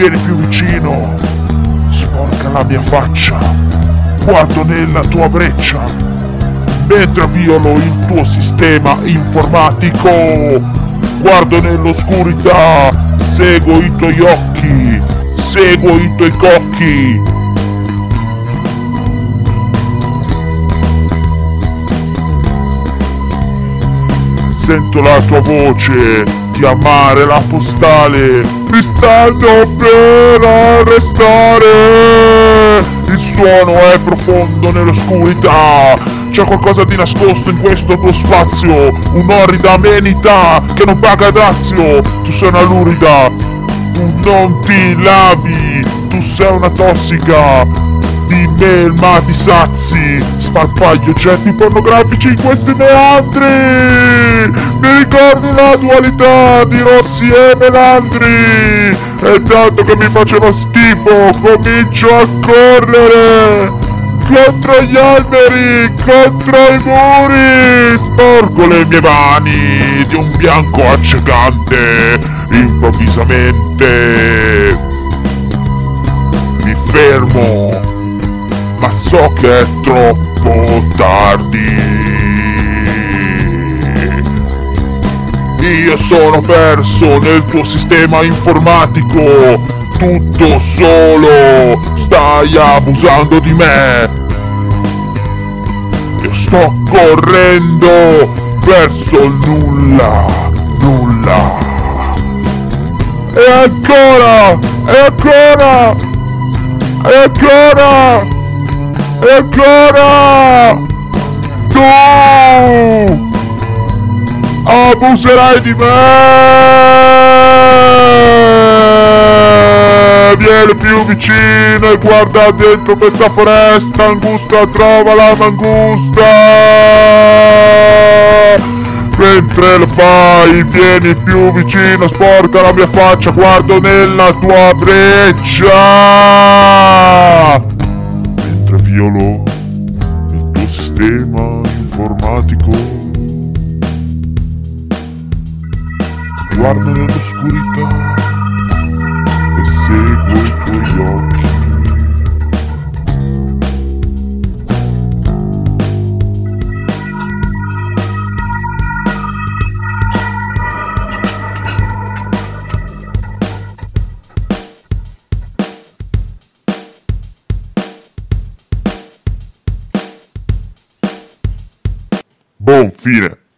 Vieni più vicino, sporca la mia faccia, guardo nella tua breccia, mentre violo il tuo sistema informatico, guardo nell'oscurità, seguo i tuoi occhi, seguo i tuoi cocchi. Sento la tua voce chiamare la postale. Mi stanno per arrestare. Il suono è profondo nell'oscurità. C'è qualcosa di nascosto in questo tuo spazio. Un'orrida amenità che non paga dazio. Tu sei una lurida. Tu non ti lavi. Tu sei una tossica di melma di sazi, sparpaglio oggetti pornografici in questi meandri! Mi ricordi la dualità di Rossi e Melandri? E tanto che mi faceva schifo, comincio a correre! Contro gli alberi, contro i muri, sporco le mie mani di un bianco accecante, improvvisamente mi fermo so che è troppo tardi. Io sono perso nel tuo sistema informatico, tutto solo, stai abusando di me. Io sto correndo verso il nulla, nulla. E ancora, e ancora, e ancora! E ancora! Tu! Abuserai di me! Vieni più vicino e guarda dentro questa foresta, Angusta trova la mangusta! Mentre lo fai, vieni più vicino, sporca la mia faccia, guardo nella tua breccia! Guarda nell'oscurità e seguo i tuoi occhi. Boom, fine.